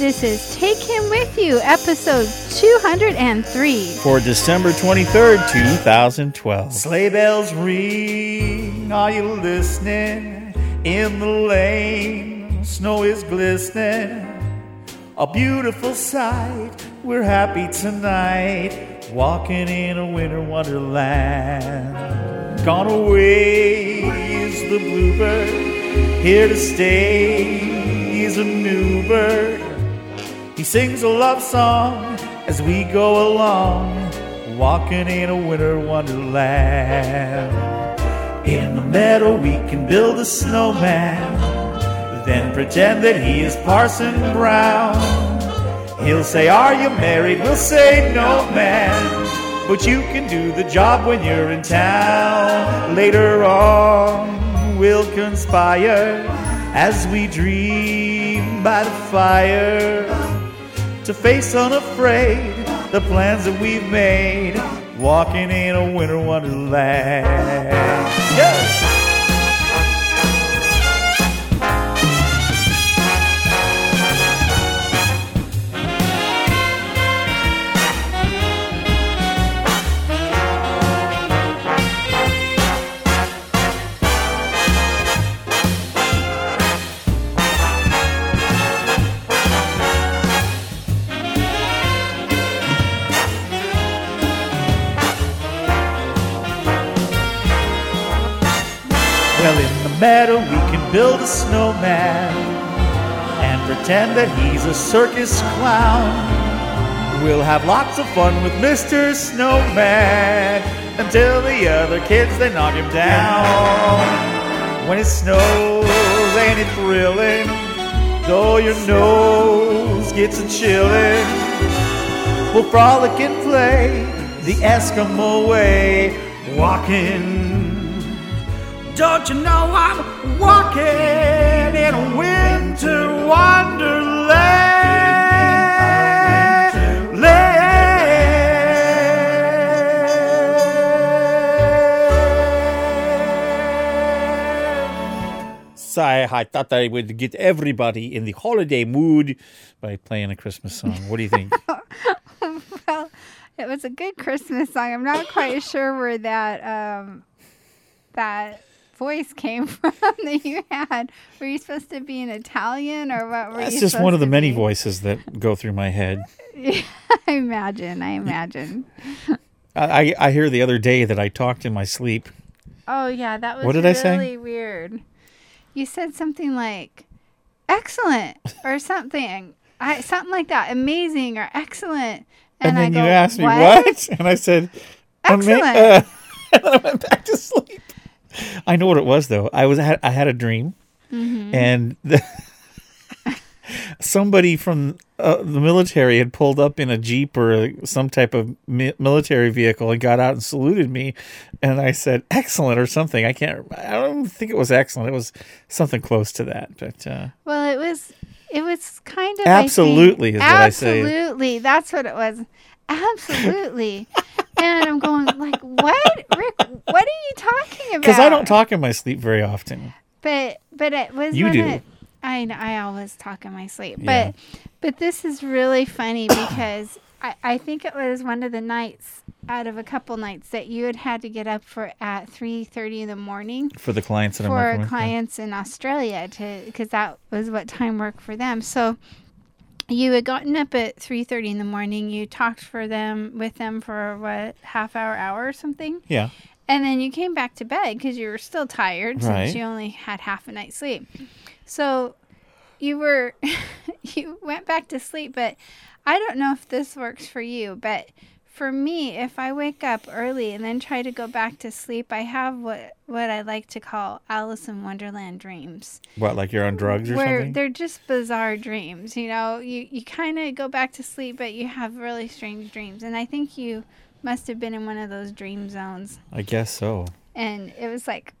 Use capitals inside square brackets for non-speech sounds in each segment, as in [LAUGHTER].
This is Taken With You, episode 203. For December 23rd, 2012. Sleigh bells ring, are you listening? In the lane, snow is glistening. A beautiful sight, we're happy tonight. Walking in a winter wonderland. Gone away is the bluebird, here to stay is a new bird. He sings a love song as we go along, walking in a winter wonderland. In the meadow, we can build a snowman, then pretend that he is Parson Brown. He'll say, Are you married? We'll say, No, man. But you can do the job when you're in town. Later on, we'll conspire as we dream by the fire to face unafraid the plans that we've made, walking in a winter wonderland. Yeah. Meadow, we can build a snowman and pretend that he's a circus clown. We'll have lots of fun with Mr. Snowman until the other kids they knock him down. When it snows, ain't it thrilling? Though your nose gets a chilling, we'll frolic and play the Eskimo way, walking don't you know I'm walking in a winter wonderland? So I, I thought I would get everybody in the holiday mood by playing a Christmas song. What do you think? [LAUGHS] Well, it was a good Christmas song. I'm not quite sure where that um, that voice came [LAUGHS] from that you had. Were you supposed to be an Italian or what were That's you just one of the many be? voices that go through my head. [LAUGHS] I imagine. I imagine. I, I, I hear the other day that I talked in my sleep. Oh yeah, that was What did I say? really weird. You said something like excellent or something. I something like that. Amazing or excellent. And, I then go, you asked me what? And I said, "Ama- Excellent. uh," [LAUGHS] and then I went back to sleep. I know what it was though. I was I had, I had a dream, Mm-hmm. and the, [LAUGHS] somebody from uh, the military had pulled up in a jeep or some type of mi- military vehicle and got out and saluted me, and I said excellent or something. I can't. I don't think it was excellent. It was something close to that. But uh, Well, it was it was kind of I think- Absolutely is what I say. Absolutely, that's what it was. Absolutely. [LAUGHS] and I'm going like, what, Rick? What are you talking about? because I don't talk in my sleep very often. But but it was You do. It, I know, I always talk in my sleep. Yeah. But but this is really funny [COUGHS] because I I think it was one of the nights out of a couple nights that you had had to get up for at three thirty in the morning For the clients that for with. clients in Australia to because that was what time worked for them. So you had gotten up at three thirty in the morning. You talked for them with them for what half hour, hour or something, Yeah. and then you came back to bed because you were still tired Right. since you only had half a night's sleep. So you were [LAUGHS] you went back to sleep, but I don't know if this works for you, but for me, if I wake up early and then try to go back to sleep, I have what what I like to call Alice in Wonderland dreams, What, like you're on drugs or where something? they're just bizarre dreams. You know, you you kind of go back to sleep, but you have really strange dreams, and I think you must have been in one of those dream zones, I guess so. and it was like,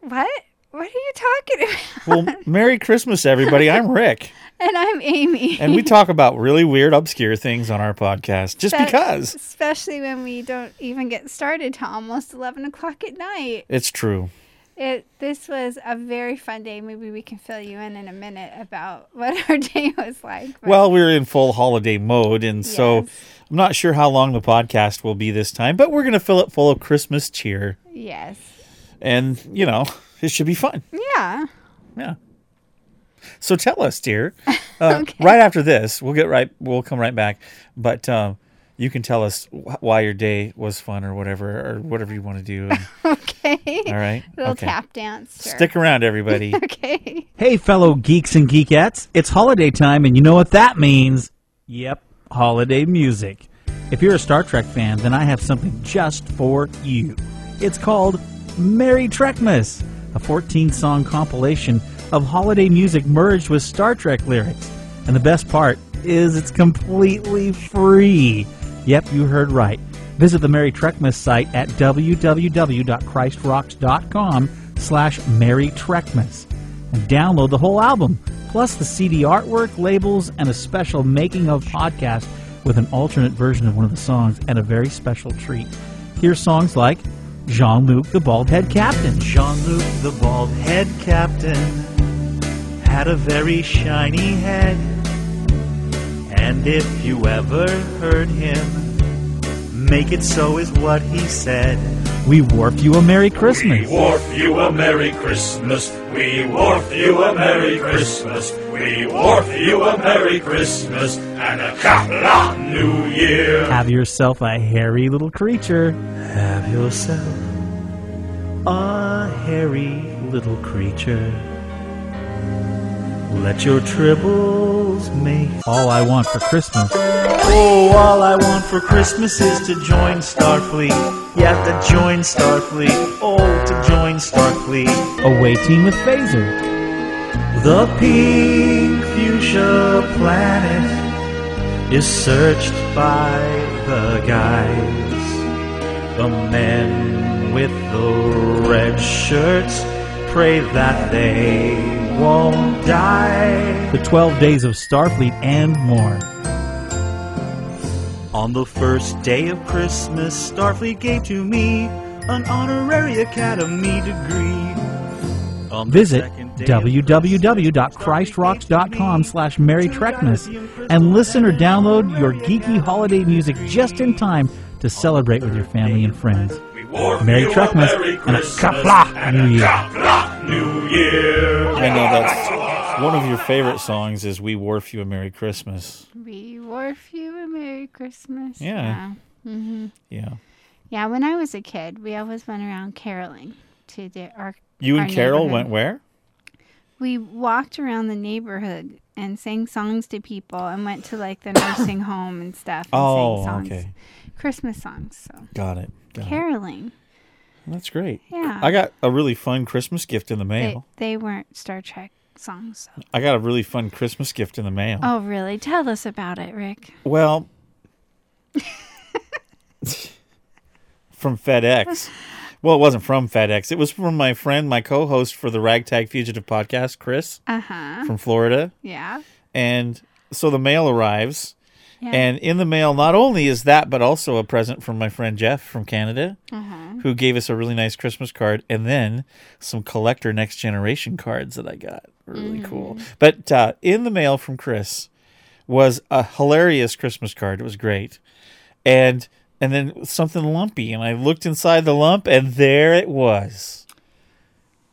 what? What are you talking about? Well, Merry Christmas, everybody. I'm [LAUGHS] Rick, and I'm Amy. and we talk about really weird, obscure things on our podcast just That- because Especially when we don't even get started till almost 11 o'clock at night. it's true. it this was a very fun day. Maybe we can fill you in in a minute about [LAUGHS] what our day was like. but- Well, we're in full holiday mode, and so I'm not sure how long the podcast will be this time, but we're going to fill it full of Christmas cheer. yes, And, you know, it should be fun. yeah. Yeah. So tell us, dear. [LAUGHS] Uh, Right after this, we'll get right. We'll come right back. But um, you can tell us wh- why your day was fun, or whatever, or whatever you want to do. And- [LAUGHS] Okay. all right. Little okay. tap dance. Sure. Stick around, everybody. [LAUGHS] Okay. Hey, fellow geeks and geekettes, it's holiday time, and you know what that means? Yep, holiday music. If you're a Star Trek fan, then I have something just for you. It's called Merry Trekmas, a 14 song compilation of holiday music merged with Star Trek lyrics. And the best part is it's completely free. Yep, you heard right. Visit the Merry Trekmas site at www.christrocks.com slash Merry Trekmas and download the whole album, plus the CD artwork, labels, and a special making of podcast with an alternate version of one of the songs and a very special treat. Hear songs like Jean Luc the Bald Head Captain, Jean-Luc the bald head captain had a very shiny head. And if you ever heard him, make it so is what he said. We Warp You a Merry Christmas. Worf you a Merry Christmas. We Worf you a Merry Christmas. We Worf you a Merry Christmas and a Kapla New Year. Have yourself a hairy little creature. Have yourself a hairy little creature. Let your tribbles make. All I want for Christmas. Oh, all I want for Christmas is to join Starfleet. Yeah, to join Starfleet. Oh, to join Starfleet. Away team with Phaser. The pink fuchsia planet is searched by the guys. The men with the red shirts pray that they won't die. The 12 Days of Starfleet and more. On the first day of Christmas, Starfleet gave to me an honorary academy degree. On Visit second day of www.christrocks.com slash Merry Trekmas and listen or download your geeky holiday music just in time to celebrate with your family and friends. Merry you Trekmas and a Christmas Kapla and New a Year. New Year. I know that's one of your favorite songs is "We Worf You a Merry Christmas." We Worf you a Merry Christmas. Yeah. Yeah. hmm Yeah. Yeah. When I was a kid, we always went around caroling to the our. You and our Carol went where? We walked around the neighborhood and sang songs to people and went to like the nursing [COUGHS] home and stuff. And Oh, sang songs. okay. Christmas songs. So Got it. Got it. caroling. That's great. Yeah. I got a really fun Christmas gift in the They, mail. they weren't Star Trek songs. So. I got a really fun Christmas gift in the mail. Oh, really? Tell us about it, Rick. Well, [LAUGHS] [LAUGHS] from FedEx. [LAUGHS] Well, it wasn't from FedEx. It was from my friend, my co-host for the Ragtag Fugitive podcast, Chris Uh huh. from Florida. Yeah. And so the mail arrives, Yeah. and in the mail, not only is that, but also a present from my friend Jeff from Canada, uh-huh. who gave us a really nice Christmas card, and then some collector Next Generation cards that I got. Really cool. But uh, in the mail from Chris was a hilarious Christmas card. It was great, and and then something lumpy, and I looked inside the lump, and there it was.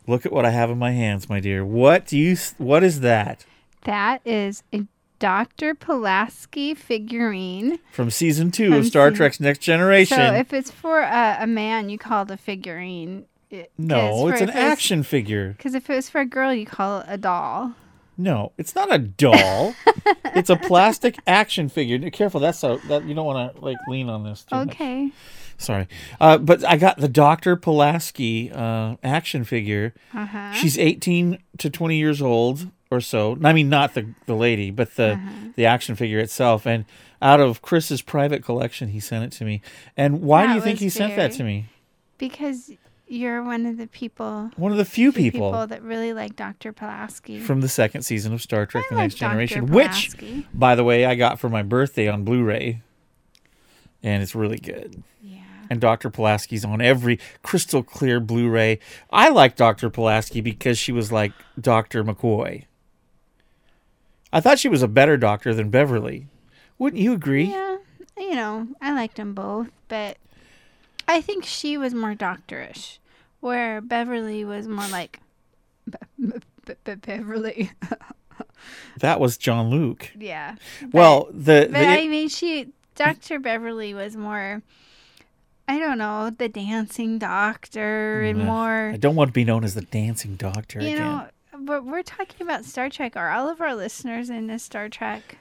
Look at what I have in my hands, my dear. What do you? What is that? That is a Dr. Pulaski figurine. From season two From of Star season- Trek's Next Generation. So if it's for a, a man, you call it a figurine. It no, it's an it was- action figure. Because if it was for a girl, you call it a doll. No, it's not a doll. it's a plastic action figure. Careful, that's so that you don't want to like lean on this. Too much. Okay. Sorry, uh, but I got the Doctor Pulaski uh, action figure. Uh huh. She's eighteen to twenty years old or so. I mean, not the the lady, but the Uh-huh. the action figure itself. And out of Chris's private collection, he sent it to me. And why do you think he sent that to me? Because you're one of the people, One of the few few people, that really like Dr. Pulaski. from the second season of Star Trek: I The like Next Dr. Generation, which by the way, I got for my birthday on Blu-ray, and it's really good. Yeah. and Dr. Pulaski's on every crystal clear Blu-ray. I like Dr. Pulaski because she was like Dr. McCoy. I thought she was a better doctor than Beverly. Wouldn't you agree? Yeah, you know, I liked them both, but I think she was more doctorish, where Beverly was more like Be- Be- Be- Beverly. [LAUGHS] That was Jean-Luc. yeah. Well, the, But the I mean, she, Dr. Beverly was more, I don't know, the dancing doctor and more, I don't want to be known as the dancing doctor you again. know, but we're talking about Star Trek. Are all of our listeners into Star Trek?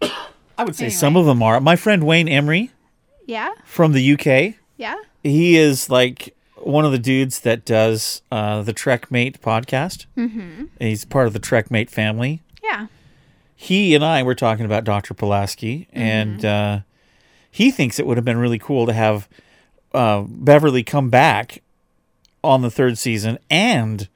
[COUGHS] I would say anyway. some of them are. My friend Wayne Emery Yeah? from the UK, Yeah? he is like one of the dudes that does uh, the Trek Mate podcast. Mm-hmm. He's part of the Trek Mate family. Yeah. He and I were talking about Dr. Pulaski, and uh, he thinks it would have been really cool to have uh, Beverly come back on the third season and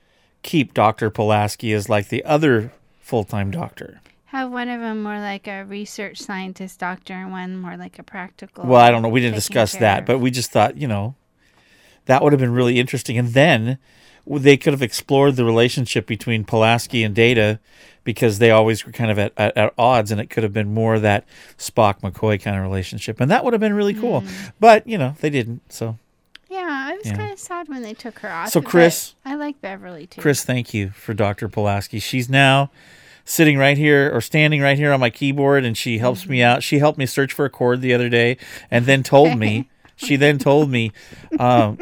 keep Dr. Pulaski as like the other full time doctor. Have one of them more like a research scientist doctor and one more like a practical. Well, I don't know. We didn't discuss care that, but we just thought, you know, that would have been really interesting. And then they could have explored the relationship between Pulaski and Data because they always were kind of at, at, at odds, and it could have been more that Spock McCoy kind of relationship. And that would have been really cool. Hmm. But, you know, they didn't. So, yeah, I was Yeah. kind of sad when they took her off. So, Chris- I like Beverly too. Chris, thank you for Dr. Pulaski. She's now sitting right here or standing right here on my keyboard and she helps me out. She helped me search for a chord the other day and then told me, [LAUGHS] she then told me, um,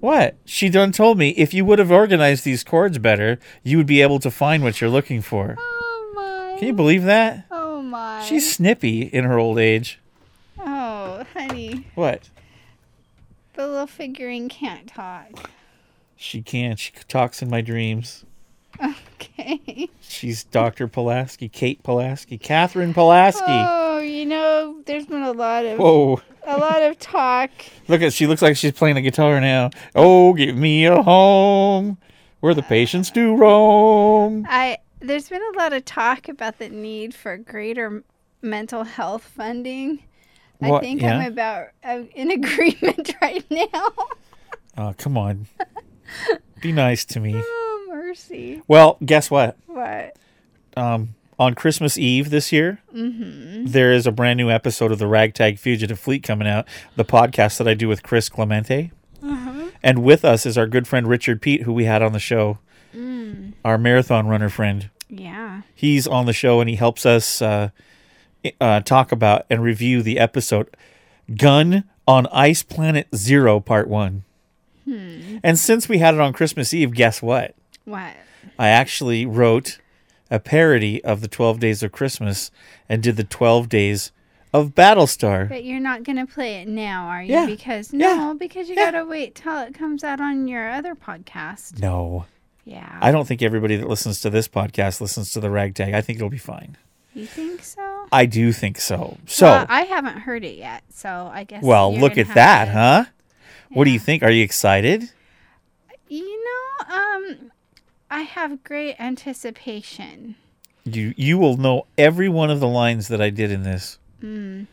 what? She done told me if you would have organized these chords better, you would be able to find what you're looking for. Oh my. Can you believe that? Oh my. She's snippy in her old age. Oh, honey, What? the little figurine can't talk. She can. She talks in my dreams. Okay. She's Dr. Pulaski, Kate Pulaski, Catherine Pulaski. Oh, you know, there's been a lot of Whoa. a lot of talk. Look at she looks like she's playing a guitar now. Oh, give me a home where the patients do roam. I there's been a lot of talk about the need for greater mental health funding. I What- think yeah? I'm about uh, in [LAUGHS] agreement right now. Oh, come on. Be nice to me. [LAUGHS] mercy! Well, guess what? What? Um, on Christmas Eve this year, Mm-hmm. there is a brand new episode of the Ragtag Fugitive Fleet coming out, the podcast that I do with Chris Clemente. Uh-huh. And with us is our good friend Richard Pete, who we had on the show, Mm. our marathon runner friend. Yeah. he's on the show and he helps us uh, uh, talk about and review the episode Gun on Ice Planet Zero, Part One. And since we had it on Christmas Eve, guess what? What? I actually wrote a parody of the 12 Days of Christmas and did the 12 Days of Battlestar. But you're not gonna play it now, are you? Yeah. Because Yeah. no, because you Yeah. gotta wait till it comes out on your other podcast. No, Yeah. I don't think everybody that listens to this podcast listens to the Ragtag. I think it'll be fine. You think so? I do think so. So, Well, I haven't heard it yet, so I guess. well, look at that, to- huh? What do you think? Are you excited? You know, um, I have great anticipation. you you will know every one of the lines that I did in this. Mm.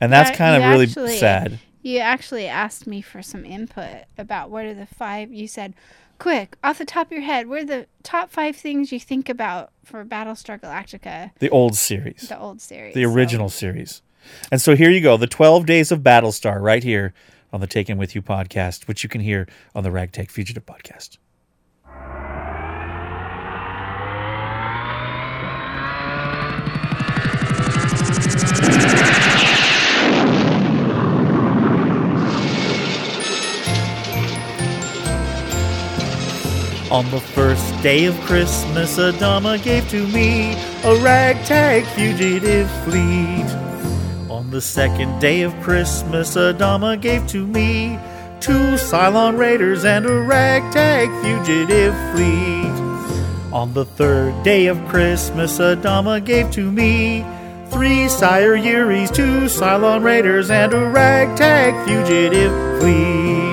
And that's Yeah, kind of really actually- sad. You actually asked me for some input about what are the five. You said, "Quick, off the top of your head, what are the top five things you think about for Battlestar Galactica, The old series, the old series, the So- original series. And so here you go, the 12 Days of Battlestar right here on the Taken With You podcast, which you can hear on the Ragtag Fugitive podcast. On the first day of Christmas, Adama gave to me a ragtag fugitive fleet. On the second day of Christmas, Adama gave to me two Cylon Raiders and a ragtag fugitive fleet. On the third day of Christmas, Adama gave to me three Sire Uris, two Cylon Raiders, and a ragtag fugitive fleet.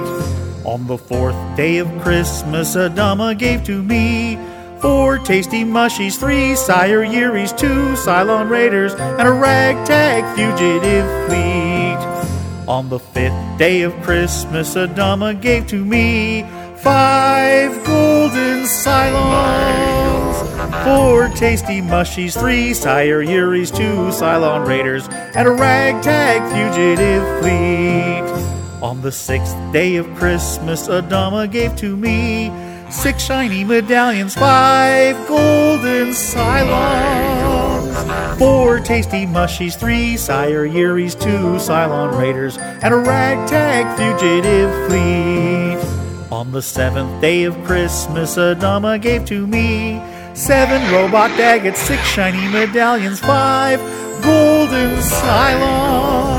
On the fourth day of Christmas, Adama gave to me four tasty mushies, three Sire Uris, two Cylon Raiders, and a ragtag fugitive fleet. On the fifth day of Christmas, Adama gave to me five golden Cylons, four tasty mushies, three Sire Yuris, two Cylon Raiders, and a ragtag fugitive fleet. On the sixth day of Christmas, Adama gave to me six shiny medallions, five golden Cylons, four tasty mushies, three Sire Uris, two Cylon Raiders, and a ragtag fugitive fleet. On the seventh day of Christmas, Adama gave to me seven robot daggits, six shiny medallions, five golden Cylons,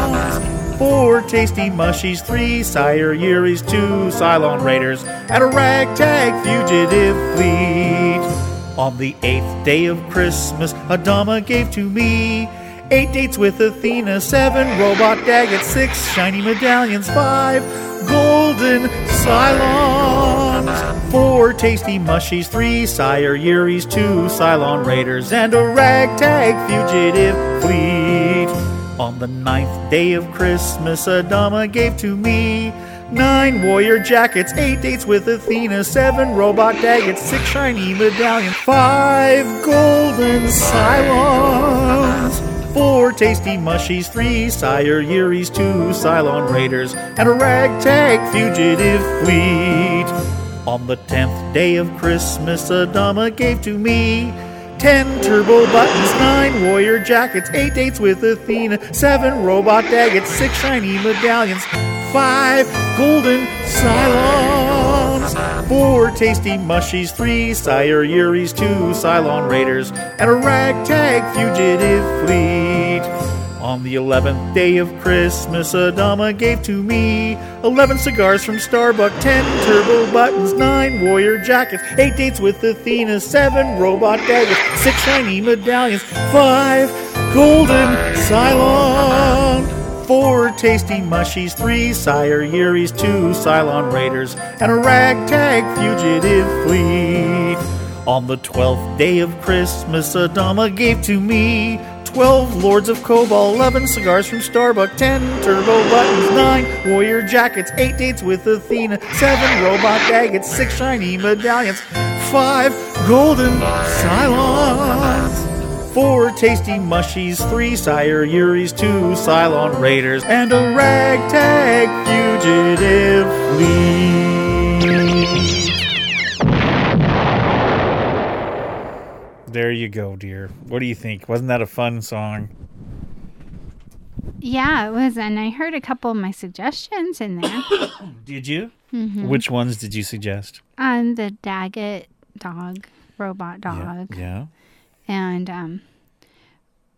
four tasty mushies, three Sire Uris, two Cylon Raiders, and a ragtag fugitive fleet. On the eighth day of Christmas, Adama gave to me eight dates with Athena, seven robot daggits, six shiny medallions, five golden Cylons, four tasty mushies, three Sire Yuris, two Cylon Raiders, and a ragtag fugitive fleet. On the ninth day of Christmas, Adama gave to me nine warrior jackets, eight dates with Athena, seven robot daggits, six shiny medallions, five golden Cylons. Four tasty mushies, three Sire Uris, two Cylon Raiders, and a ragtag fugitive fleet. On the tenth day of Christmas, Adama gave to me ten turbo buttons, nine warrior jackets, eight dates with Athena, seven robot daggits, six shiny medallions, five golden Cylons, four tasty mushies, three Sire Uris, two Cylon Raiders, and a ragtag fugitive fleet. On the eleventh day of Christmas, Adama gave to me eleven cigars from Starbucks, ten turbo buttons, nine warrior jackets, eight dates with Athena, seven robot daggits, six shiny medallions, five golden Cylon, four tasty mushies, three Sire Uris, two Cylon Raiders, and a ragtag fugitive fleet. On the twelfth day of Christmas, Adama gave to me 12 Lords of Kobol, 11 cigars from Starbucks, 10 turbo buttons, 9 warrior jackets, 8 dates with Athena, 7 robot daggits, 6 shiny medallions, 5 golden Cylons, 4 tasty mushies, 3 Sire Uris, 2 Cylon Raiders, and a ragtag fugitive fleet. There you go, dear. What do you think? Wasn't that a fun song? Yeah, it was, and I heard a couple of my suggestions in there. [COUGHS] Did you? Which ones did you suggest? on the daggit dog, robot dog, Yeah. and um,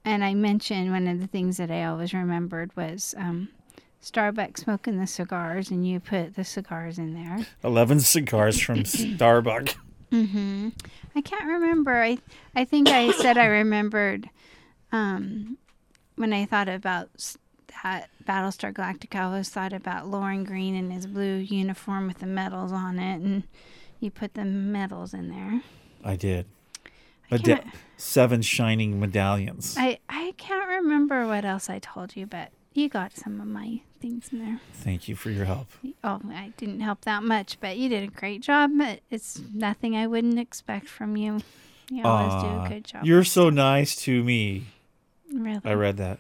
and I mentioned one of the things that I always remembered was um, Starbucks smoking the cigars, and you put the cigars in there. 11 cigars from Starbucks. [COUGHS] [LAUGHS] I can't remember. I I think I said I remembered um, when I thought about that Battlestar Galactica. I always thought about Lorne Greene in his blue uniform with the medals on it, and you put the medals in there. I did. I Meda- seven shining medallions. I, I can't remember what else I told you, but you got some of my things in there. Thank you for your help. Oh, I didn't help that much, but you did a great job. It's nothing I wouldn't expect from you. You always do Aw, a good job. You're so nice to me. really, I read that.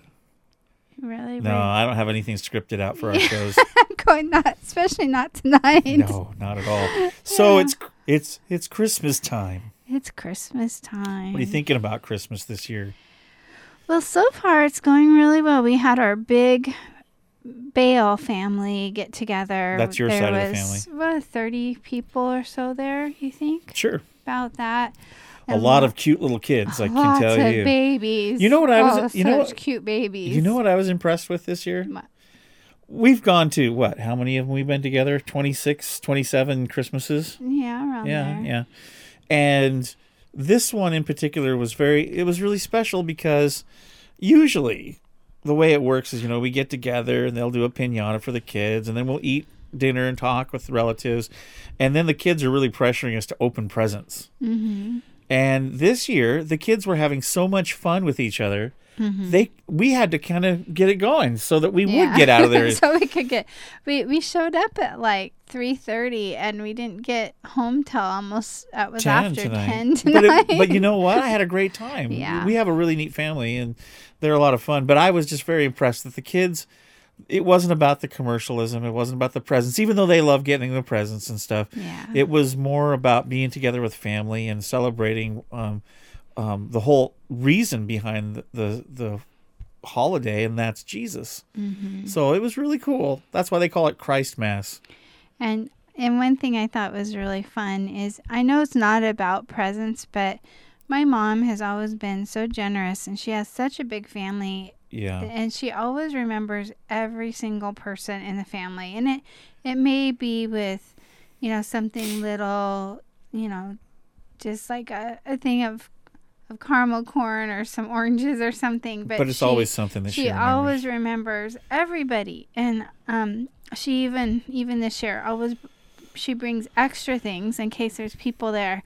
really, No, really I don't have anything scripted out for our [LAUGHS] shows. going not, especially not tonight. no, not at all. So Yeah. it's it's it's Christmas time. It's Christmas time. What are you thinking about Christmas this year? Well, so far it's going really well. We had our big Bale family get together. That's your there side of the was, What, thirty people or so there? You think Sure. about that? A lot of cute little kids, I [LAUGHS] can Lots tell of you. babies. You know what I was- Oh, you know what- cute babies. You know what I was impressed with this year? We've gone to what? How many have we've been together? 26, 27 Christmases? Yeah, around Yeah, there. yeah. And this one in particular was very it was really special because usually the way it works is, you know, we get together and they'll do a pinata for the kids and then we'll eat dinner and talk with relatives. And then the kids are really pressuring us to open presents. Mm-hmm. And this year, the kids were having so much fun with each other. They we had to kind of get it going so that we would get out of there. [LAUGHS] so we could get we we showed up at like 3:30 and we didn't get home till almost it was 10 after tonight. 10 But, tonight. it, but you know what? I had a great time. [LAUGHS] Yeah. We have a really neat family and they're a lot of fun. But I was just very impressed that the kids, it wasn't about the commercialism. It wasn't about the presents, even though they love getting the presents and stuff. Yeah. It was more about being together with family and celebrating um, um, the whole reason behind the, the, the holiday, and that's Jesus. Mm-hmm. So it was really cool. That's why they call it Christ Mass. And and one thing I thought was really fun is I know it's not about presents, but my mom has always been so generous and she has such a big family Yeah. and she always remembers every single person in the family and it it may be with you know something little you know just like a, a thing of of caramel corn or some oranges or something but, But it's she- always something that she, she remembers. always remembers everybody and um she even even this year always she brings extra things in case there's people there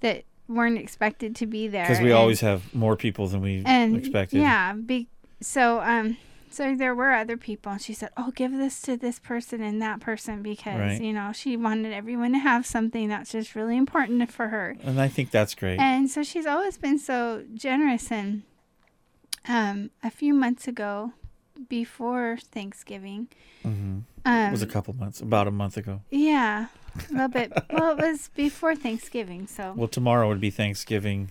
that weren't expected to be there because we and- always have more people than we and expected. yeah be, so um so there were other people and she said oh give this to this person and that person because Right. you know she wanted everyone to have something that's just really important for her and I think that's great. and so she's always been so generous. And um, a few months ago, before Thanksgiving, hmm um, it was a couple months, about a month ago. yeah, a little bit. [LAUGHS] well, it was before Thanksgiving, so Well, tomorrow would be Thanksgiving,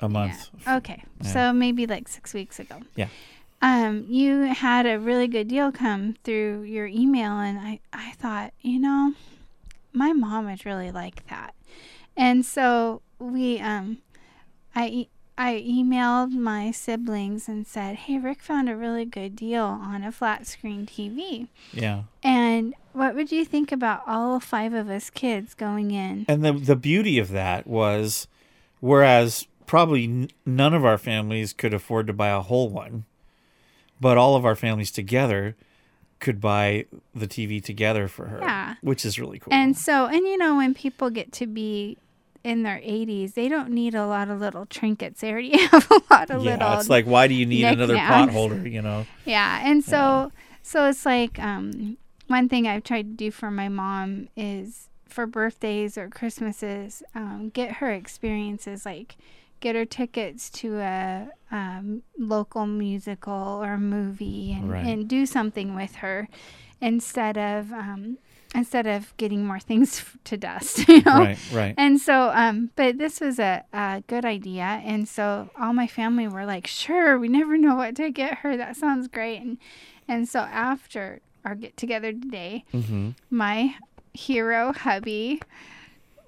a month. Yeah. Okay, Yeah. so maybe like six weeks ago. Yeah. Um, you had a really good deal come through your email, and I, I thought, you know, my mom would really like that, and so we, um, I, e- I emailed my siblings and said, hey, Rick found a really good deal on a flat screen TV, Yeah. and what would you think about all five of us kids going in? And the the beauty of that was, whereas probably n- none of our families could afford to buy a whole one, but all of our families together could buy the TV together for her. Yeah. Which is really cool. And so, and you know, when people get to be in their 80s, they don't need a lot of little trinkets. They already [LAUGHS] have a lot of yeah, little. it's like why do you need another pot holder? You know. yeah. And so, so it's like um, one thing I've tried to do for my mom is for birthdays or Christmases, um, get her experiences like get her tickets to a um, local musical or movie and, Right. and do something with her instead of um, instead of getting more things to dust [LAUGHS] you know Right. Right. and so, um, but this was a, a good idea. And so all my family were like, sure, we never know what to get her. That sounds great. And, and so after our get together today, hmm my hero hubby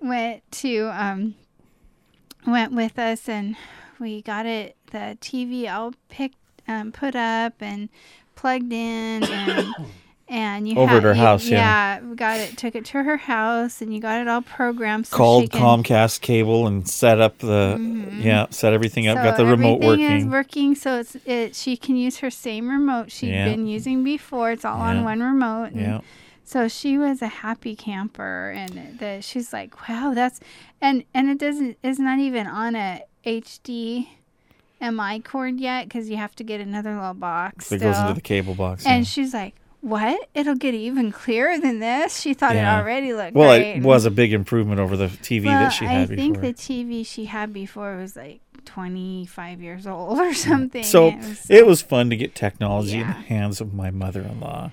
went to, um, went with us and we got it, the TV all picked, um, put up and plugged in and, [COUGHS] and you Over had- at her you- house, yeah. we got it, took it to her house and you got it all programmed. So she Called can, Comcast cable and set up the yeah, set everything up. So got the remote everything working. is working, so it's it. She can use her same remote she'd Yeah. been using before. It's all Yeah. on one remote. and yeah. So she was a happy camper, and the, she's like, "Wow, that's," and and it doesn't. It's not even on a HD MI cord yet because you have to get another little box. It goes into the cable box. and yeah. she's like, "What? It'll get even clearer than this." She thought Yeah. it already looked well, great. it was a big improvement over the TV Well, that she had I before. think the TV she had before was like 25 years old or mm. something. so It was- it was fun to get technology in the hands of my mother-in-law.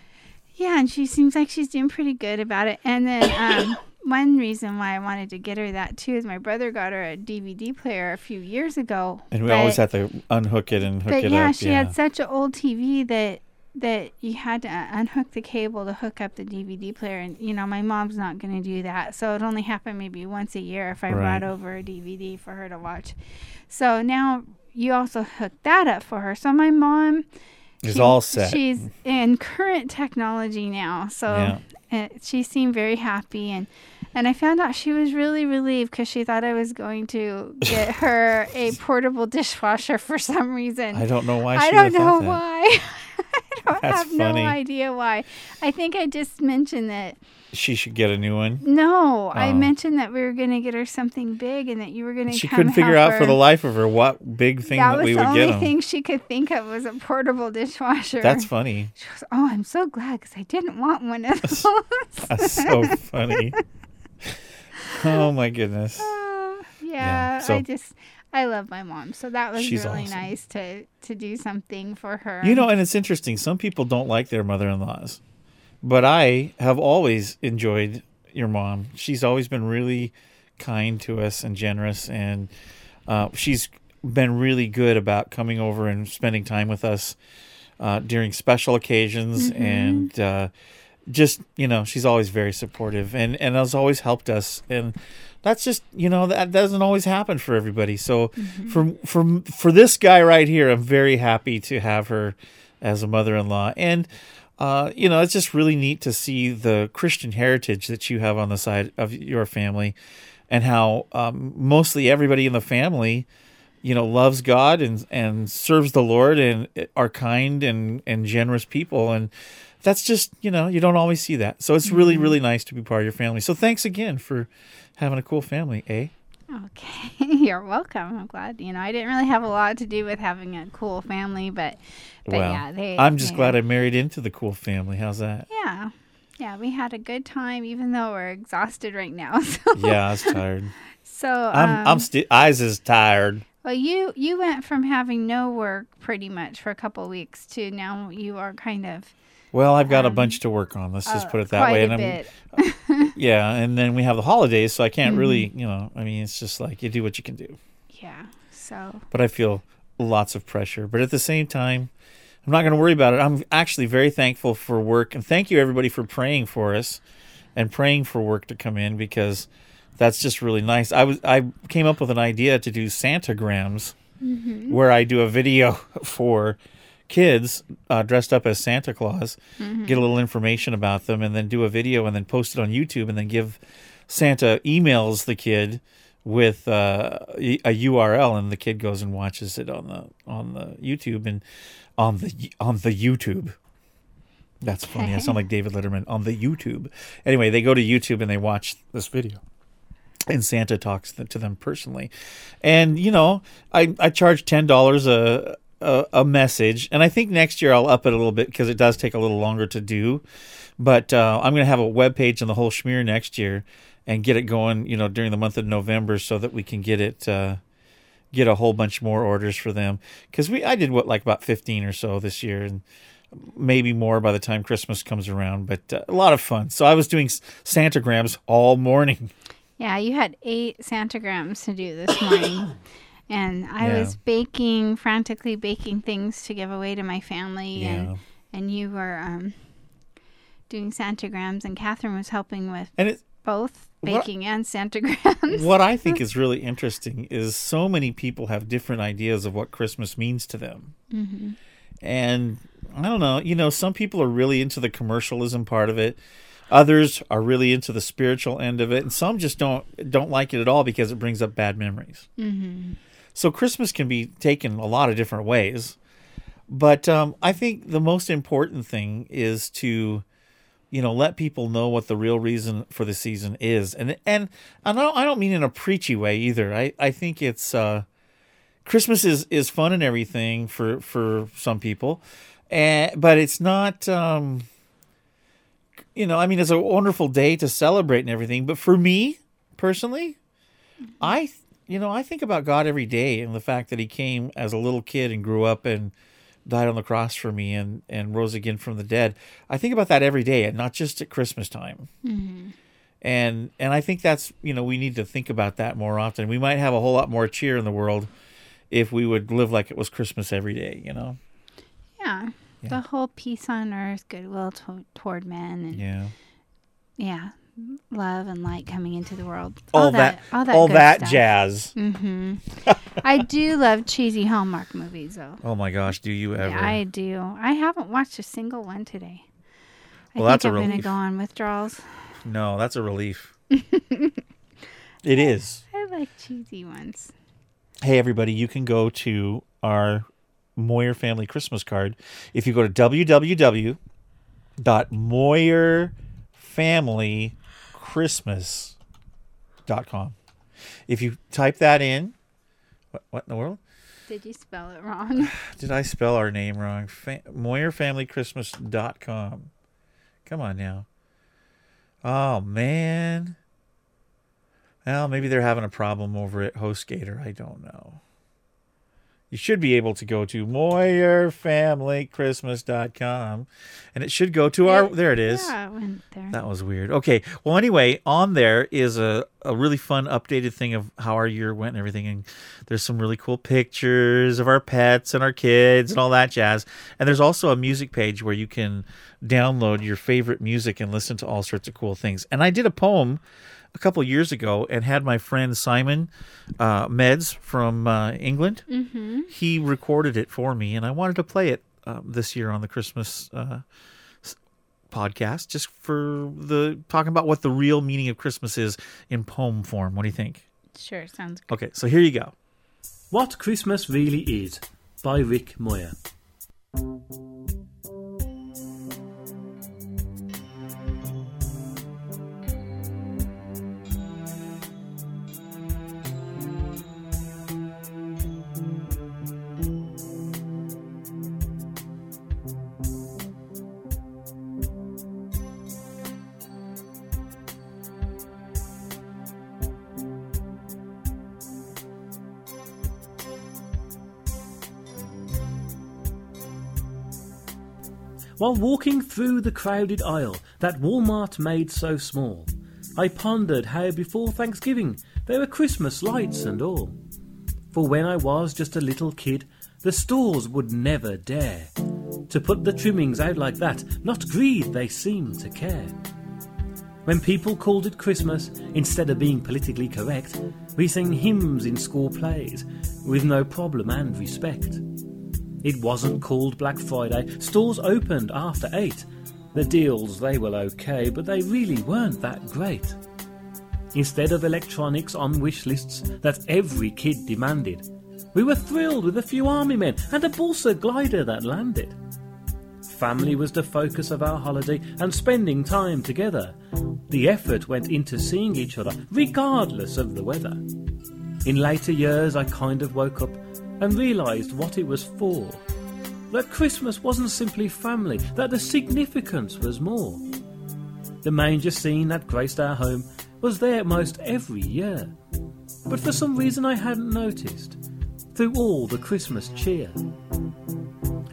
Yeah, and she seems like she's doing pretty good about it. And then um, [COUGHS] one reason why I wanted to get her that too is my brother got her a DVD player a few years ago. And we but- always had to unhook it and hook But it yeah, up. she yeah. She had such an old TV that that you had to unhook the cable to hook up the DVD player, and you know my mom's not going to do that, so it only happened maybe once a year if I Right. brought over a DVD for her to watch. So now you also hooked that up for her. So my mom It's she- all set. She's in current technology now, so Yeah. uh, she seemed very happy. And And I found out she was really relieved because she thought I was going to get [LAUGHS] her a portable dishwasher for some reason. I don't know why. I don't know why. [LAUGHS] I don't That's have funny. no idea why. I think I just mentioned that. She should get a new one. No, I Oh. mentioned that we were going to get her something big and that you were going to She couldn't figure out for the life of her what big thing that that, was we the would only get them. thing she could think of was a portable dishwasher. That's funny. She goes, "Oh, I'm so glad because I didn't want one of [LAUGHS] those." That's so funny. Oh my goodness. [LAUGHS] Uh, yeah, so- I just I love my mom, so that was She's really awesome. nice to to do something for her. You know, and it's interesting. Some people don't like their mother-in-laws, but I have always enjoyed your mom. She's always been really kind to us and generous, and uh, she's been really good about coming over and spending time with us uh, during special occasions, and uh, just you know, she's always very supportive, and and has always helped us, and that's just you know that doesn't always happen for everybody. So for for for this guy right here, I'm very happy to have her as a mother-in-law, and uh, you know it's just really neat to see the Christian heritage that you have on the side of your family, and how um, mostly everybody in the family. You know, loves God and and serves the Lord and are kind and and generous people and that's just you know you don't always see that so it's really really nice to be part of your family so thanks again for having a cool family eh Okay, [LAUGHS] you're welcome. I'm glad. You know, I didn't really have a lot to do with having a cool family, but but well yeah, they. i'm just they- glad i married into the cool family how's that Yeah, yeah, we had a good time, even though we're exhausted right now. [LAUGHS] So, yeah i was tired so i'm um, i'm still eyes is tired Well, you you went from having no work pretty much for a couple of weeks to now you are kind of well i've got a Um, bunch to work on let's just uh, put it that way and i'm [LAUGHS] yeah and then we have the holidays so i can't Mm-hmm. really you know i mean it's just like you do what you can do Yeah. So but I feel lots of pressure. But at the same time, I'm not going to worry about it. I'm actually very thankful for work, and thank you everybody for praying for us and praying for work to come in because that's just really nice. I was I came up with an idea to do Santagrams, where I do a video [LAUGHS] for kids uh, dressed up as Santa Claus, get a little information about them, and then do a video and then post it on YouTube, and then give Santa emails the kid with uh, a URL, and the kid goes and watches it on the on the YouTube and on the on the YouTube. That's funny. I sound like David Letterman on the YouTube. Anyway, they go to YouTube and they watch this video and Santa talks to them personally. And you know, I I charge ten dollars a, a a message, and I think next year I'll up it a little bit because it does take a little longer to do. But uh, I'm gonna have a web page on the whole schmear next year and get it going. You know, during the month of November so that we can get it. Uh, get a whole bunch more orders for them because we I did what like about 15 or so this year and maybe more by the time Christmas comes around but uh, a lot of fun so I was doing Santagrams all morning yeah, you had eight Santagrams to do this morning. [COUGHS] And I Yeah. was baking, frantically baking things to give away to my family, Yeah. and and you were um, doing Santagrams, and Catherine was helping with and it both What- baking and Santagrams. what I think [LAUGHS] is really interesting is so many people have different ideas of what Christmas means to them. Mm-hmm. And I don't know, you know, some people are really into the commercialism part of it. Others are really into the spiritual end of it, and some just don't don't like it at all because it brings up bad memories. Mm-hmm. So Christmas can be taken a lot of different ways, but um, I think the most important thing is to you know let people know what the real reason for the season is. And and I don't I don't mean in a preachy way either. I I think it's uh Christmas is is fun and everything for for some people. And but it's not um you know I mean it's a wonderful day to celebrate and everything. But for me personally I you know I think about God every day and the fact that he came as a little kid and grew up and died on the cross for me and, and rose again from the dead. I think about that every day and not just at Christmas time. Mm-hmm. And and I think that's you know we need to think about that more often. We might have a whole lot more cheer in the world if we would live like it was Christmas every day. You know? yeah. The whole peace on earth, goodwill to- toward men, and Yeah. yeah, love and light coming into the world. All, that, all that, all that stuff. jazz. Mm-hmm. I do [LAUGHS] love cheesy Hallmark movies, though. Oh my gosh, do you ever? Yeah, I do. I haven't watched a single one today. I Well, that's a I'm gonna go on withdrawals. No, that's a relief. [LAUGHS] it is. I like cheesy ones. Hey, everybody, you can go to our Moyer Family Christmas card. If you go to www.moyerfamilychristmas.com. If you type that in, what, what in the world? Did you spell it wrong? [LAUGHS] Did I spell our name wrong? Fa- MoyerFamilyChristmas.com. Come on now. Oh, man. Well, maybe they're having a problem over at HostGator. I don't know. You should be able to go to MoyerFamilyChristmas.com and it should go to our. There it is. Yeah, it went there. That was weird. Okay. Well, anyway, on there is a, a really fun updated thing of how our year went and everything. And there's some really cool pictures of our pets and our kids and all that jazz. And there's also a music page where you can download your favorite music and listen to all sorts of cool things. And I did a poem a couple of years ago and had my friend Simon uh, Meds from uh, England. Mm-hmm. He recorded it for me, and I wanted to play it um, this year on the Christmas uh, podcast, just for the talking about what the real meaning of Christmas is in poem form. What do you think? Sure, sounds good. Okay, so here you go. What Christmas Really Is by Rick Moyer. While walking through the crowded aisle that Walmart made so small, I pondered how before Thanksgiving there were Christmas lights and all. For when I was just a little kid, the stores would never dare to put the trimmings out like that, not greed they seemed to care. When people called it Christmas, instead of being politically correct, we sang hymns in school plays with no problem and respect. It wasn't called Black Friday. Stores opened after 8. The deals, they were okay, but they really weren't that great. Instead of electronics on wish lists that every kid demanded, we were thrilled with a few army men and a Balsa glider that landed. Family was the focus of our holiday and spending time together. The effort went into seeing each other, regardless of the weather. In later years, I kind of woke up and realised what it was for. That Christmas wasn't simply family, that the significance was more. The manger scene that graced our home was there most every year. But for some reason I hadn't noticed, through all the Christmas cheer.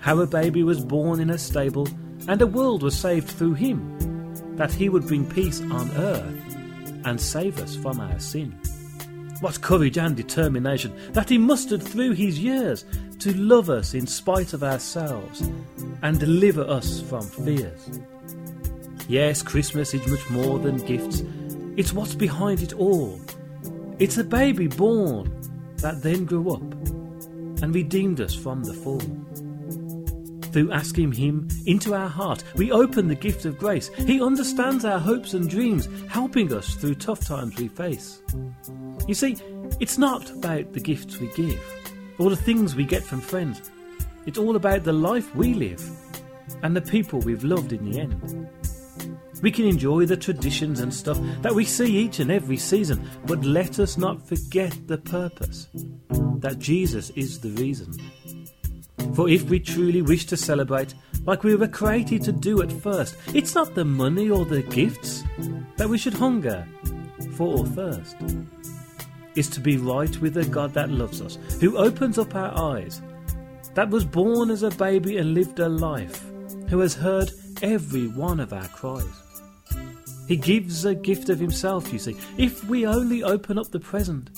How a baby was born in a stable and a world was saved through him, that he would bring peace on earth and save us from our sin. What courage and determination that he mustered through his years to love us in spite of ourselves and deliver us from fears. Yes, Christmas is much more than gifts, it's what's behind it all. It's a baby born that then grew up and redeemed us from the fall. Through asking Him into our heart, we open the gift of grace. He understands our hopes and dreams, helping us through tough times we face. You see, it's not about the gifts we give or the things we get from friends. It's all about the life we live and the people we've loved in the end. We can enjoy the traditions and stuff that we see each and every season, but let us not forget the purpose that Jesus is the reason. For if we truly wish to celebrate like we were created to do at first, it's not the money or the gifts that we should hunger for or thirst. It's to be right with the God that loves us, who opens up our eyes, that was born as a baby and lived a life, who has heard every one of our cries. He gives a gift of himself, you see. If we only open up the present,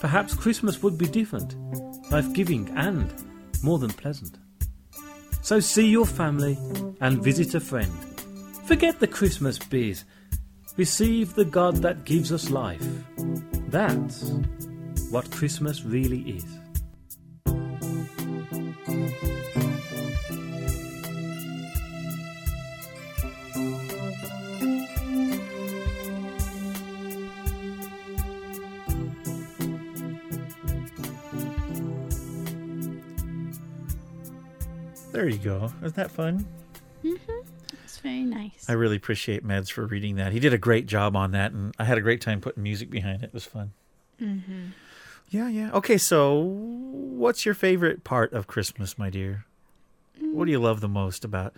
perhaps Christmas would be different, life giving and more than pleasant. So see your family and visit a friend. Forget the Christmas biz. Receive the God that gives us life. That's what Christmas really is. There you go. Isn't that fun? Mhm. It's very nice. I really appreciate Meds for reading that. He did a great job on that, and I had a great time putting music behind it. It was fun. Mm-hmm. Yeah, yeah. Okay, so what's your favorite part of Christmas, my dear? What do you love the most about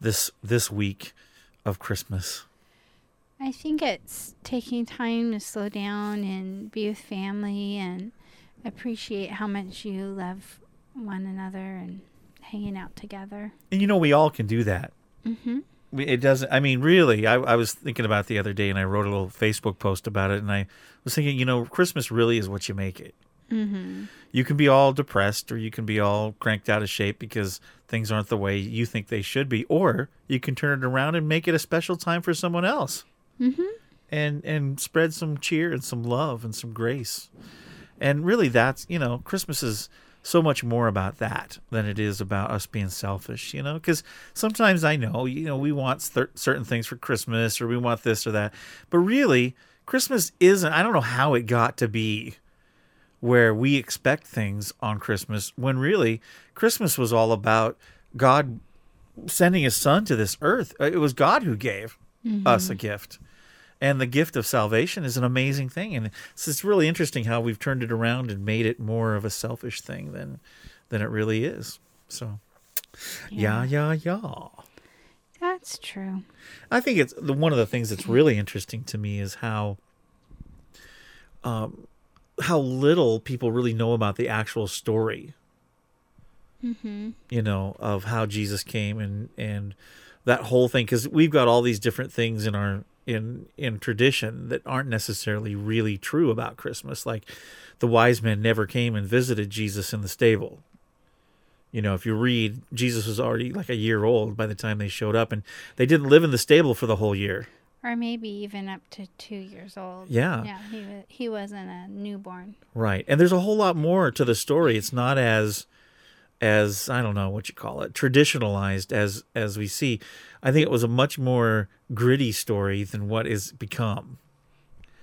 this this week of Christmas? I think it's taking time to slow down and be with family and appreciate how much you love one another and hanging out together. And you know, we all can do that. Mm-hmm. It doesn't. I mean, really. I, I was thinking about the other day, and I wrote a little Facebook post about it, and I was thinking, you know, Christmas really is what you make it. Mm-hmm. You can be all depressed, or you can be all cranked out of shape because things aren't the way you think they should be, or you can turn it around and make it a special time for someone else, mm-hmm. and and spread some cheer and some love and some grace. And really, that's you know, Christmas is so much more about that than it is about us being selfish, you know? Because sometimes I know, you know, we want cer- certain things for Christmas or we want this or that. But really, Christmas isn't, I don't know how it got to be where we expect things on Christmas when really Christmas was all about God sending his son to this earth. Uh, It was God who gave us a gift. And the gift of salvation is an amazing thing. And it's, it's really interesting how we've turned it around and made it more of a selfish thing than than it really is. So yeah, yeah, yeah. That's true. I think it's the one of the things that's really interesting to me is how um how little people really know about the actual story. Mm-hmm. You know, of how Jesus came and and that whole thing because we've got all these different things in our in in tradition that aren't necessarily really true about Christmas. Like the wise men never came and visited Jesus in the stable. You know, if you read, Jesus was already like a year old by the time they showed up, and they didn't live in the stable for the whole year. Or maybe even up to two years old. Yeah. Yeah, he, he wasn't a newborn. Right. And there's a whole lot more to the story. It's not as as I don't know what you call it, traditionalized as as we see. I think it was a much more gritty story than what is become.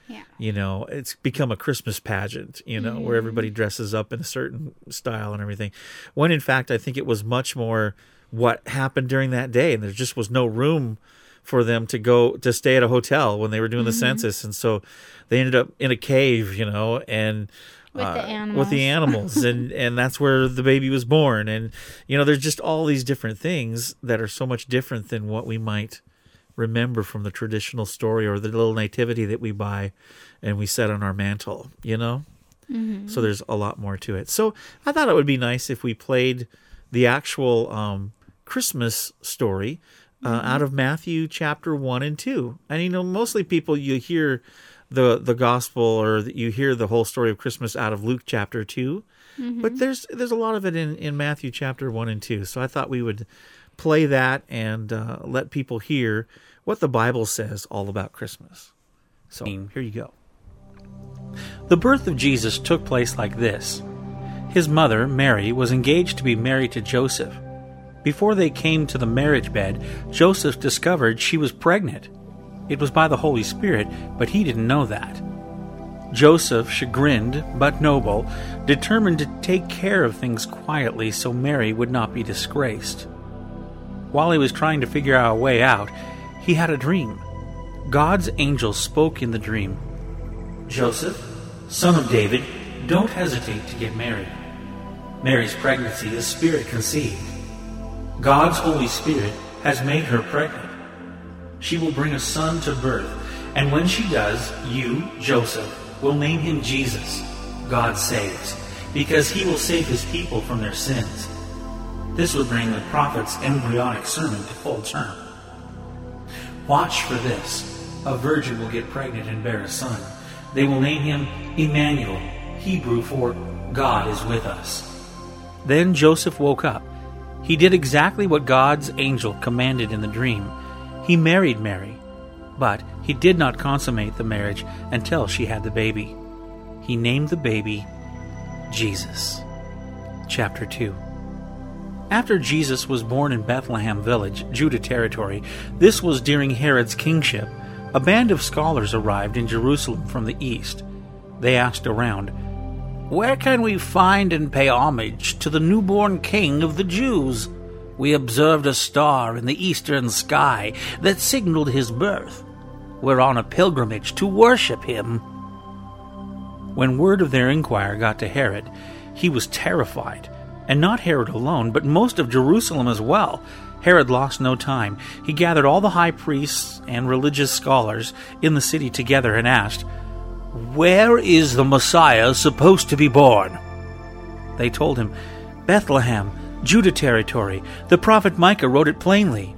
Yeah. You know, it's become a Christmas pageant, you know, where mm-hmm. everybody dresses up in a certain style and everything. When in fact I think it was much more what happened during that day and there just was no room for them to go to stay at a hotel when they were doing the mm-hmm. census and so they ended up in a cave, you know, and With the uh, with the animals. [LAUGHS] animals and and that's where the baby was born and you know there's just all these different things that are so much different than what we might remember from the traditional story or the little nativity that we buy and we set on our mantle you know? So there's a lot more to it. So i thought it would be nice if we played the actual um, christmas story uh, out of matthew chapter 1 and 2 and you know mostly people you hear the the gospel or that you hear the whole story of Christmas out of Luke chapter 2 but there's there's a lot of it in in Matthew chapter 1 and 2 so I thought we would play that and uh, let people hear what the Bible says all about Christmas. So here you go. The birth of Jesus took place like this. His mother, Mary, was engaged to be married to Joseph. Before they came to the marriage bed, Joseph discovered she was pregnant. It was by the Holy Spirit, but he didn't know that. Joseph, chagrined but noble, determined to take care of things quietly so Mary would not be disgraced. While he was trying to figure out a way out, he had a dream. God's angel spoke in the dream Joseph, son of David, don't hesitate to get married. Mary's pregnancy is spirit conceived. God's Holy Spirit has made her pregnant. She will bring a son to birth, and when she does, you, Joseph, will name him Jesus, God saves, because he will save his people from their sins. This would bring the prophet's embryonic sermon to full term. Watch for this. A virgin will get pregnant and bear a son. They will name him Emmanuel, Hebrew for God is with us. Then Joseph woke up. He did exactly what God's angel commanded in the dream. He married Mary, but he did not consummate the marriage until she had the baby. He named the baby Jesus. Chapter 2 after Jesus was born in Bethlehem village, Judah territory, this was during Herod's kingship, a band of scholars arrived in Jerusalem from the east. They asked around, Where can we find and pay homage to the newborn king of the Jews? We observed a star in the eastern sky that signaled his birth. We're on a pilgrimage to worship him. When word of their inquiry got to Herod, he was terrified. And not Herod alone, but most of Jerusalem as well. Herod lost no time. He gathered all the high priests and religious scholars in the city together and asked, Where is the Messiah supposed to be born? They told him, Bethlehem, Judah territory. The prophet Micah wrote it plainly.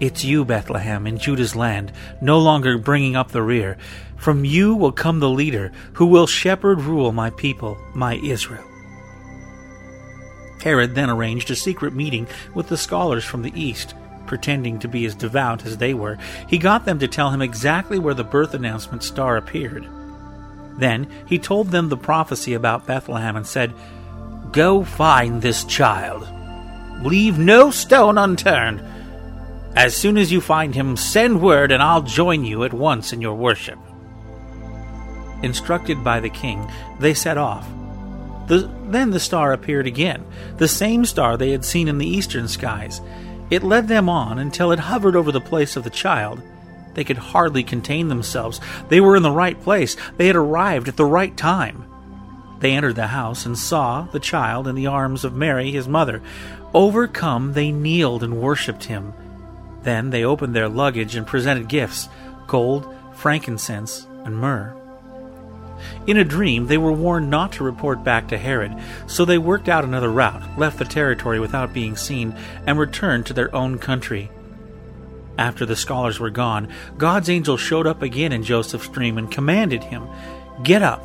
It's you, Bethlehem, in Judah's land, no longer bringing up the rear. From you will come the leader who will shepherd rule my people, my Israel. Herod then arranged a secret meeting with the scholars from the east. Pretending to be as devout as they were, he got them to tell him exactly where the birth announcement star appeared. Then he told them the prophecy about Bethlehem and said, Go find this child. Leave no stone unturned. As soon as you find him, send word and I'll join you at once in your worship. Instructed by the king, they set off. The, then the star appeared again, the same star they had seen in the eastern skies. It led them on until it hovered over the place of the child. They could hardly contain themselves. They were in the right place. They had arrived at the right time. They entered the house and saw the child in the arms of Mary, his mother. Overcome, they kneeled and worshipped him. Then they opened their luggage and presented gifts gold, frankincense, and myrrh. In a dream, they were warned not to report back to Herod, so they worked out another route, left the territory without being seen, and returned to their own country. After the scholars were gone, God's angel showed up again in Joseph's dream and commanded him Get up,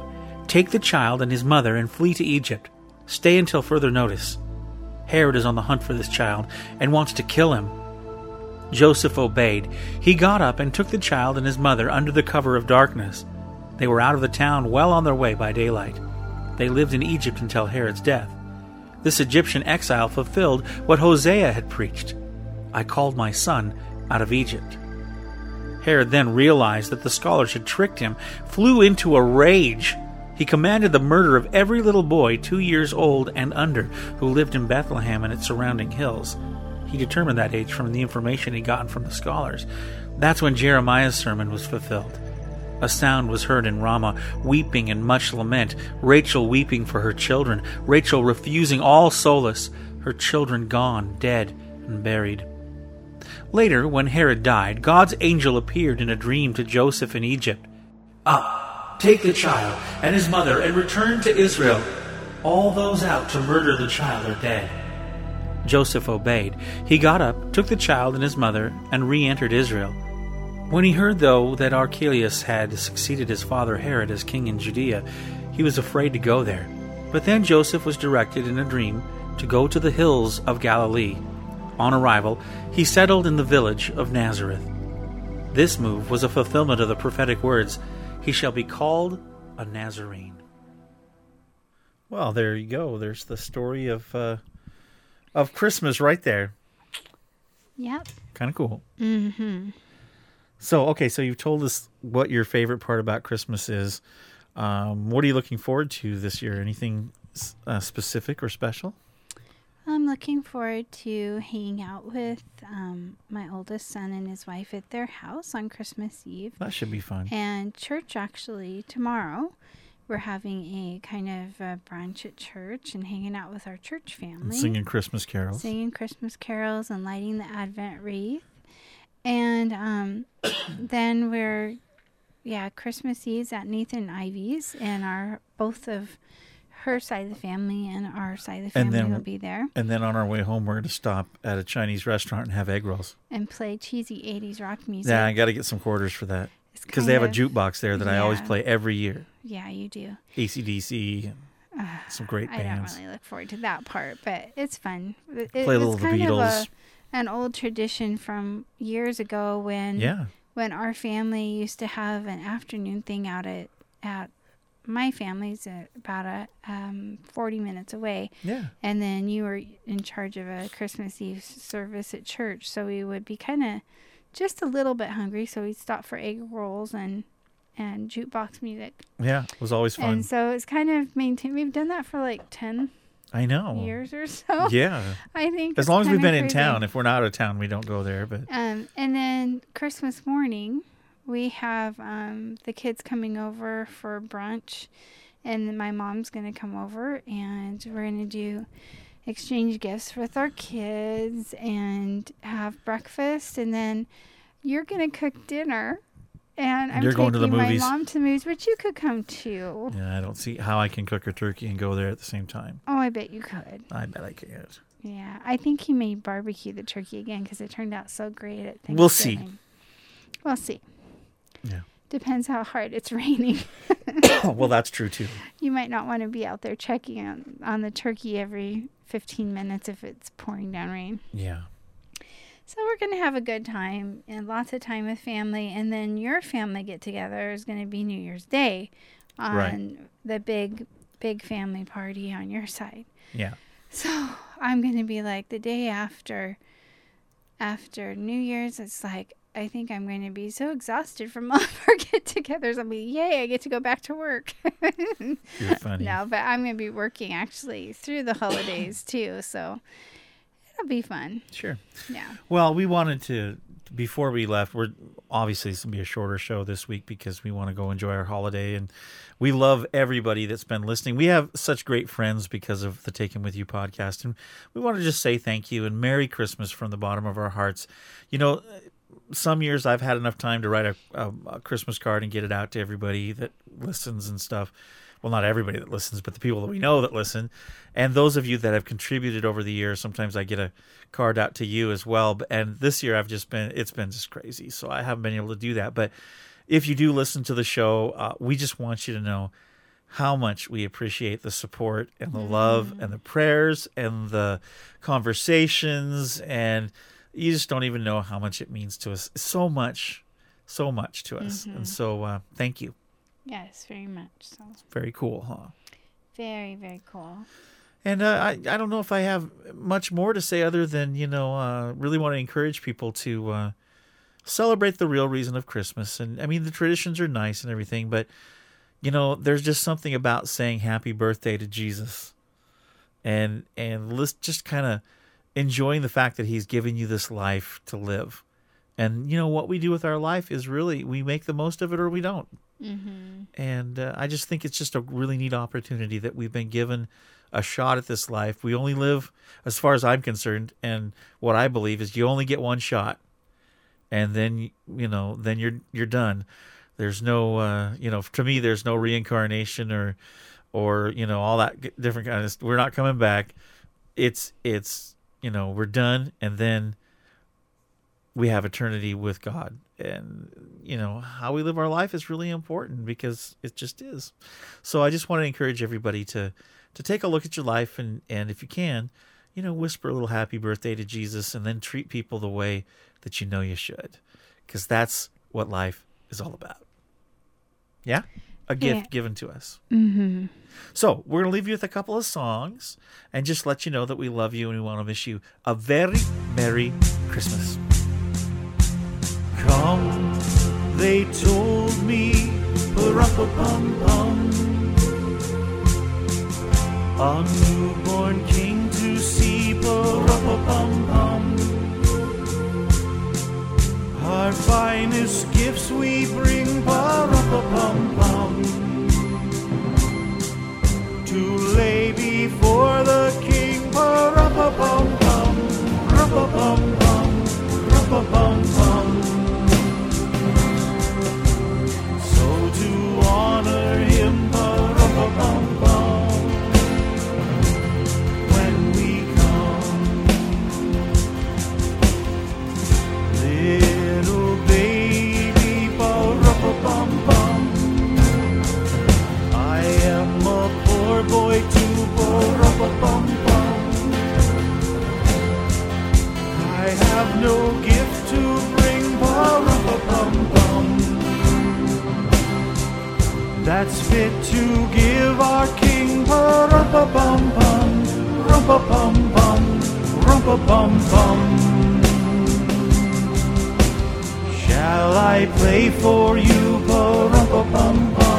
take the child and his mother, and flee to Egypt. Stay until further notice. Herod is on the hunt for this child and wants to kill him. Joseph obeyed. He got up and took the child and his mother under the cover of darkness. They were out of the town well on their way by daylight. They lived in Egypt until Herod's death. This Egyptian exile fulfilled what Hosea had preached I called my son out of Egypt. Herod then realized that the scholars had tricked him, flew into a rage. He commanded the murder of every little boy two years old and under who lived in Bethlehem and its surrounding hills. He determined that age from the information he'd gotten from the scholars. That's when Jeremiah's sermon was fulfilled. A sound was heard in Ramah, weeping and much lament, Rachel weeping for her children, Rachel refusing all solace, her children gone, dead, and buried. Later, when Herod died, God's angel appeared in a dream to Joseph in Egypt. Up, take the child and his mother and return to Israel. All those out to murder the child are dead. Joseph obeyed. He got up, took the child and his mother, and re entered Israel. When he heard, though, that Archelaus had succeeded his father Herod as king in Judea, he was afraid to go there. But then Joseph was directed in a dream to go to the hills of Galilee. On arrival, he settled in the village of Nazareth. This move was a fulfillment of the prophetic words He shall be called a Nazarene. Well, there you go. There's the story of uh, of Christmas right there. Yep. Kind of cool. Mm-hmm. So, okay, so you've told us what your favorite part about Christmas is. Um, what are you looking forward to this year? Anything uh, specific or special? I'm looking forward to hanging out with um, my oldest son and his wife at their house on Christmas Eve. That should be fun. And church actually tomorrow. We're having a kind of a brunch at church and hanging out with our church family. And singing Christmas carols. Singing Christmas carols and lighting the Advent wreath. And um, [COUGHS] then we're, yeah, Christmas Eve's at Nathan Ivy's, and our both of her side of the family and our side of the And family then- will be there And then on our way home, we're going to stop at a Chinese restaurant and have egg rolls. and play cheesy 80s rock music. Yeah, I got to get some quarters for that because they have a jukebox there that I always play every year. Yeah, you do. ACDC, and [SIGHS] some great bands. I don't really look forward to that part, but it's fun. It, Play a it's little of the kind of a, Beatles. an old tradition from years ago when Yeah, when our family used to have an afternoon thing out at at my family's about a um, 40 minutes away yeah. and then you were in charge of a christmas eve service at church so we would be kind of just a little bit hungry so we'd stop for egg rolls and and jukebox music Yeah, it was always fun. and so it's kind of maintained we've done that for like 10 I know. years or so. [LAUGHS] Yeah. I think As long as we've been in town. If we're not out of town, we don't go there. But Um, and then Christmas morning, we have um, the kids coming over for brunch, and my mom's gonna come over, and we're gonna do exchange gifts with our kids and have breakfast, and then you're gonna cook dinner. And I'm You're going to the taking movies. my mom to movies, but you could come too. yeah, I don't see how I can cook a turkey and go there at the same time. Oh, I bet you could. I bet I can't. Yeah, I think he may barbecue the turkey again because it turned out so great at Thanksgiving. We'll see. We'll see. Yeah. Depends how hard it's [LAUGHS] raining. [COUGHS] Well, that's true too. You might not want to be out there checking on, on the turkey every 15 minutes if it's pouring down rain. Yeah. So we're going to have a good time and lots of time with family. And then your family get together is going to be New Year's Day on Right. the big, big family party on your side. Yeah. So I'm gonna be like the day after after New Year's, it's like I think I'm going to be so exhausted from [LAUGHS] all of our get-togethers. I'll be, yay! I get to go back to work. [LAUGHS] You're funny. no, but I'm going to be working actually through the holidays too, so it'll be fun. Sure. Yeah. Well, we wanted to before we left. We're obviously it's gonna be a shorter show this week because we want to go enjoy our holiday, and we love everybody that's been listening. We have such great friends because of the Taken with You podcast, and we want to just say thank you and Merry Christmas from the bottom of our hearts. You know. Some years I've had enough time to write a, a, a Christmas card and get it out to everybody that listens and stuff. Well, not everybody that listens, but the people that we know that listen, and those of you that have contributed over the years. Sometimes I get a card out to you as well. And this year I've just been, it's been just crazy. So I haven't been able to do that. But if you do listen to the show, uh, we just want you to know how much we appreciate the support and the love and the prayers and the conversations. And you just don't even know how much it means to us. So much, so much to us. And so uh, thank you. Yes, very much. So Very cool, huh? very, very cool. And uh, I, I don't know if I have much more to say other than, you know, uh, really want to encourage people to uh, celebrate the real reason of Christmas. And I mean, the traditions are nice and everything, but, you know, there's just something about saying happy birthday to Jesus and, and list, just kind of enjoying the fact that he's given you this life to live. And, you know, what we do with our life is really we make the most of it or we don't. And uh, I just think it's just a really neat opportunity that we've been given a shot at this life. We only live, as far as I'm concerned, and what I believe is you only get one shot, and then you know, then you're you're done. There's no, uh, you know, to me, there's no reincarnation or, or you know, all that different kind of. We're not coming back. It's it's you know we're done, and then we have eternity with God. And, you know, how we live our life is really important because it just is. So I just want to encourage everybody to, to take a look at your life and, and if you can, you know, whisper a little happy birthday to Jesus and then treat people the way that you know you should. Because that's what life is all about. Yeah? A gift Yeah. given to us. Mm-hmm. So we're going to leave you with a couple of songs and just let you know that we love you and we want to wish you a very Merry Christmas. Come, they told me, pa-rum-pa-pum-pum. A newborn king to see, pa-rum-pa-pum-pum. Our finest gifts we bring, pa-rum-pa-pum-pum. To lay before the king, pa-rum-pa-pum-pum. Rum-pa-pum-pum, rum-pa-pum-pum. So that's fit to give our king. Pa-rum-pa-bum-bum, rum-pa-bum-bum, rum-pa-bum-bum. Shall I play for you? Pa-rum-pa-bum-bum on my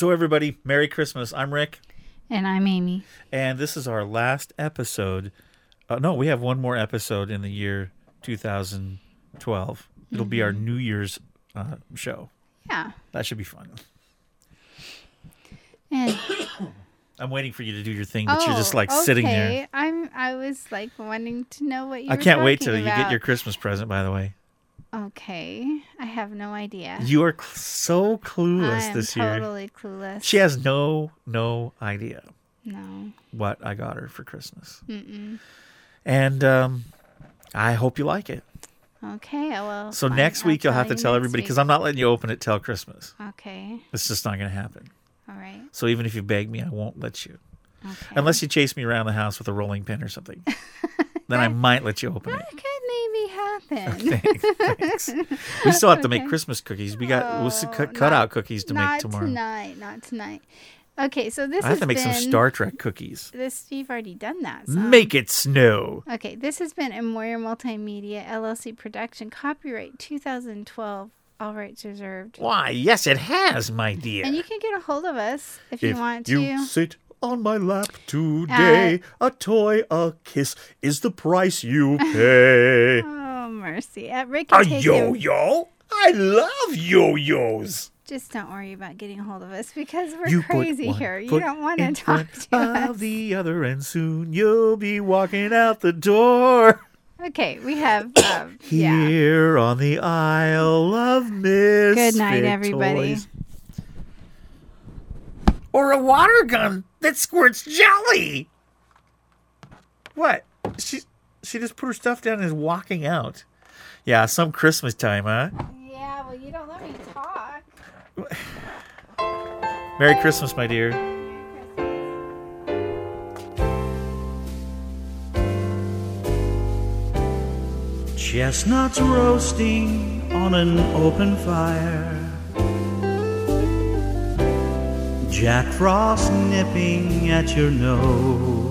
So, everybody, Merry Christmas. I'm Rick, And I'm Amy. and this is our last episode. Uh, no, we have one more episode in the year 2012. It'll be our New Year's uh, show. Yeah. That should be fun. And [COUGHS] I'm waiting for you to do your thing, but you're just Oh, like sitting okay. there. I'm. I was like wanting to know what you. I can't wait till you get your Christmas present, by the way. Okay, I have no idea. You are cl- so clueless this year. totally clueless. She has no no idea no. what I got her for Christmas. Mm. And um, I hope you like it. Okay, I will. So next week you'll have to tell everybody because I'm not letting you open it till Christmas. Okay. It's just not going to happen. All right. So even if you beg me, I won't let you. Okay. Unless you chase me around the house with a rolling pin or something. [LAUGHS] then I might let you open it. maybe [LAUGHS] happen. Thanks. We still have to make Okay. Christmas cookies. We got we'll Oh, cut, not- cut out cookies to make tomorrow. Not tonight. Not tonight. Okay, so this I have to make been, some Star Trek cookies. This you've already done that. so- Make it snow. Okay, this has been a Moyer Multimedia LLC production, copyright 2012, all rights reserved. Why? Yes, it has, my dear. And you can get a hold of us if, you want to. you sit on my lap today, a toy, a kiss is the price you [LAUGHS] pay. Mercy. At a Take yo-yo? I love yo-yos. Just don't worry about getting a hold of us because we're You put crazy one here. You foot don't want to in talk front to of us. the other, and soon you'll be walking out the door. Okay, we have. Um, yeah. Here on the Isle of Misfit Good night, everybody. Toys. Or a water gun that squirts jelly. What? She she just put her stuff down and is walking out. Yeah, some Christmas time, huh? Yeah, well, you don't let me talk. Merry Christmas, my dear. Chestnuts roasting on an open fire. Jack Frost nipping at your nose.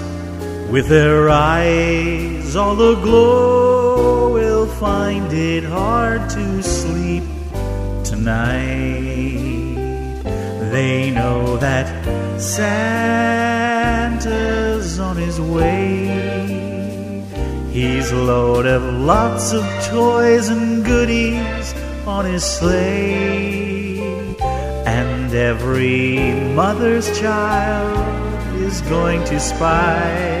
with their eyes all aglow will find it hard to sleep tonight. They know that Santa's on his way. He's loaded lots of toys and goodies on his sleigh. And every mother's child is going to spy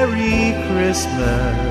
Christmas